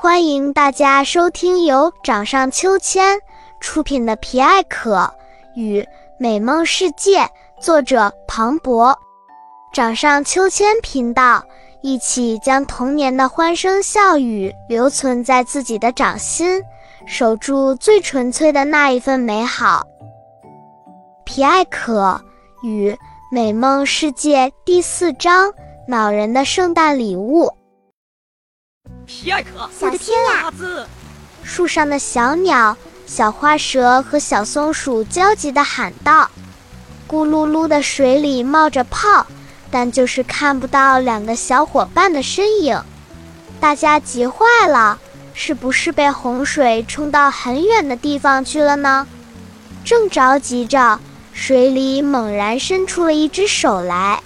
欢迎大家收听由掌上秋千出品的《皮艾可与美梦世界》，作者庞博。掌上秋千频道，一起将童年的欢声笑语留存在自己的掌心，守住最纯粹的那一份美好。《皮艾可与美梦世界》第四章：恼人的圣诞礼物。皮艾克，我的天呀！树上的小鸟、小花蛇和小松鼠焦急地喊道：“咕噜噜的水里冒着泡，但就是看不到两个小伙伴的身影。大家急坏了，是不是被洪水冲到很远的地方去了呢？”正着急着，水里猛然伸出了一只手来，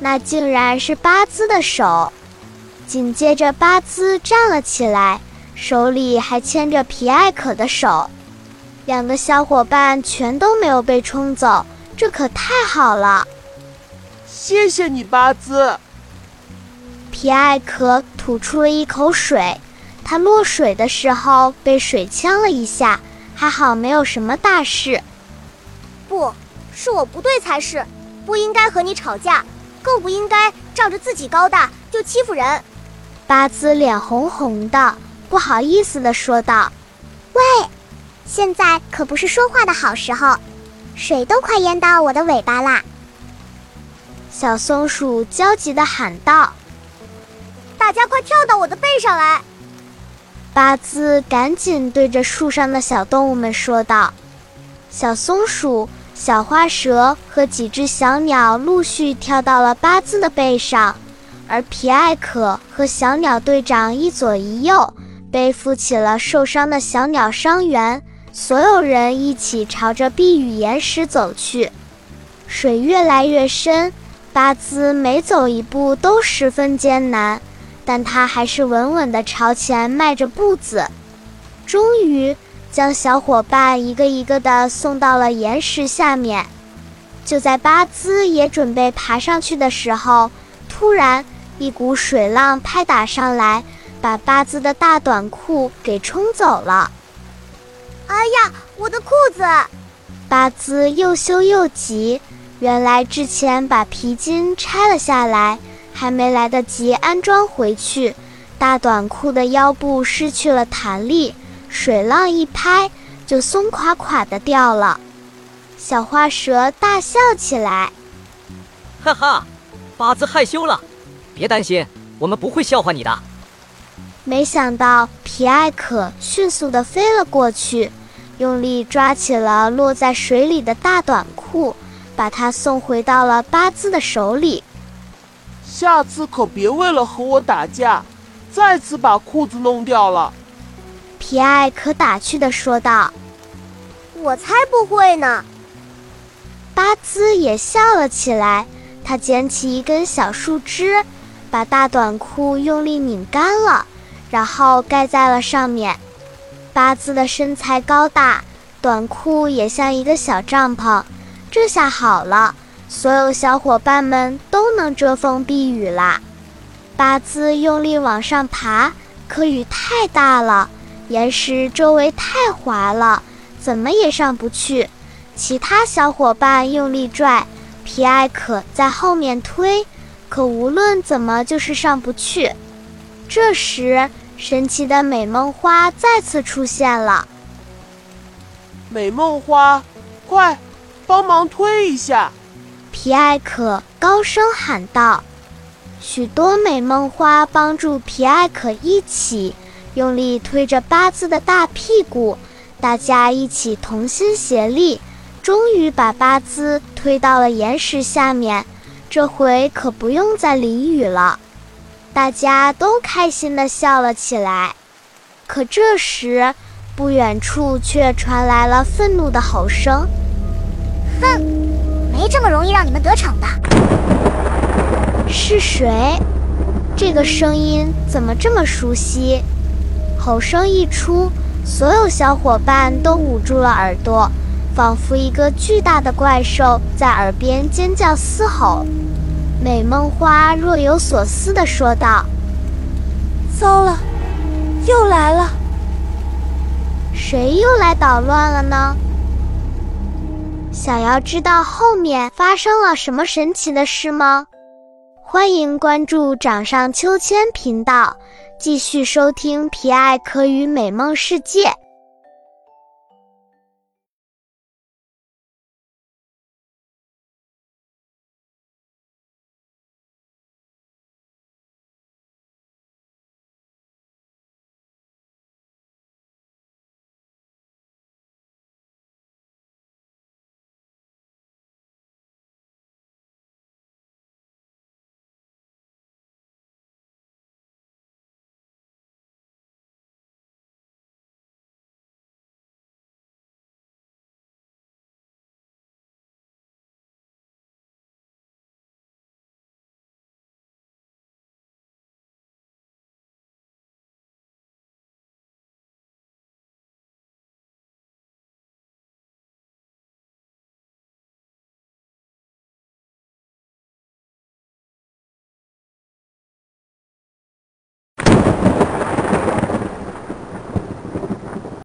那竟然是巴兹的手。紧接着，巴兹站了起来，手里还牵着皮艾可的手。两个小伙伴全都没有被冲走，这可太好了！谢谢你，巴兹。皮艾可吐出了一口水，他落水的时候被水呛了一下，还好没有什么大事。不是我不对才是，不应该和你吵架，更不应该仗着自己高大就欺负人。巴兹脸红红的，不好意思地说道：“喂，现在可不是说话的好时候，水都快淹到我的尾巴啦！”小松鼠焦急地喊道：“大家快跳到我的背上来！”巴兹赶紧对着树上的小动物们说道：“小松鼠、小花蛇和几只小鸟陆续跳到了巴兹的背上。”而皮艾可和小鸟队长一左一右，背负起了受伤的小鸟伤员。所有人一起朝着避雨岩石走去。水越来越深，巴兹每走一步都十分艰难，但他还是稳稳地朝前迈着步子。终于，将小伙伴一个一个地送到了岩石下面。就在巴兹也准备爬上去的时候，突然。一股水浪拍打上来，把巴兹的大短裤给冲走了。哎呀，我的裤子！巴兹又羞又急。原来之前把皮筋拆了下来，还没来得及安装回去，大短裤的腰部失去了弹力，水浪一拍就松垮垮的掉了。小花蛇大笑起来：“哈哈，巴兹害羞了。”别担心，我们不会笑话你的。没想到皮埃可迅速地飞了过去，用力抓起了落在水里的大短裤，把它送回到了巴兹的手里。下次可别为了和我打架，再次把裤子弄掉了。皮埃可打趣地说道：“我才不会呢。”巴兹也笑了起来，他捡起一根小树枝。把大短裤用力拧干了，然后盖在了上面。八字的身材高大，短裤也像一个小帐篷。这下好了，所有小伙伴们都能遮风避雨啦。八字用力往上爬，可雨太大了，岩石周围太滑了，怎么也上不去。其他小伙伴用力拽，皮艾可在后面推。可无论怎么，就是上不去。这时，神奇的美梦花再次出现了。美梦花，快帮忙推一下！皮艾可高声喊道。许多美梦花帮助皮艾可一起用力推着八字的大屁股，大家一起同心协力，终于把八字推到了岩石下面。这回可不用再淋雨了，大家都开心地笑了起来。可这时，不远处却传来了愤怒的吼声：“哼，没这么容易让你们得逞的！”是谁？这个声音怎么这么熟悉？吼声一出，所有小伙伴都捂住了耳朵。仿佛一个巨大的怪兽在耳边尖叫嘶吼，美梦花若有所思地说道：“糟了，又来了！谁又来捣乱了呢？想要知道后面发生了什么神奇的事吗？欢迎关注掌上秋千频道，继续收听皮艾可与美梦世界。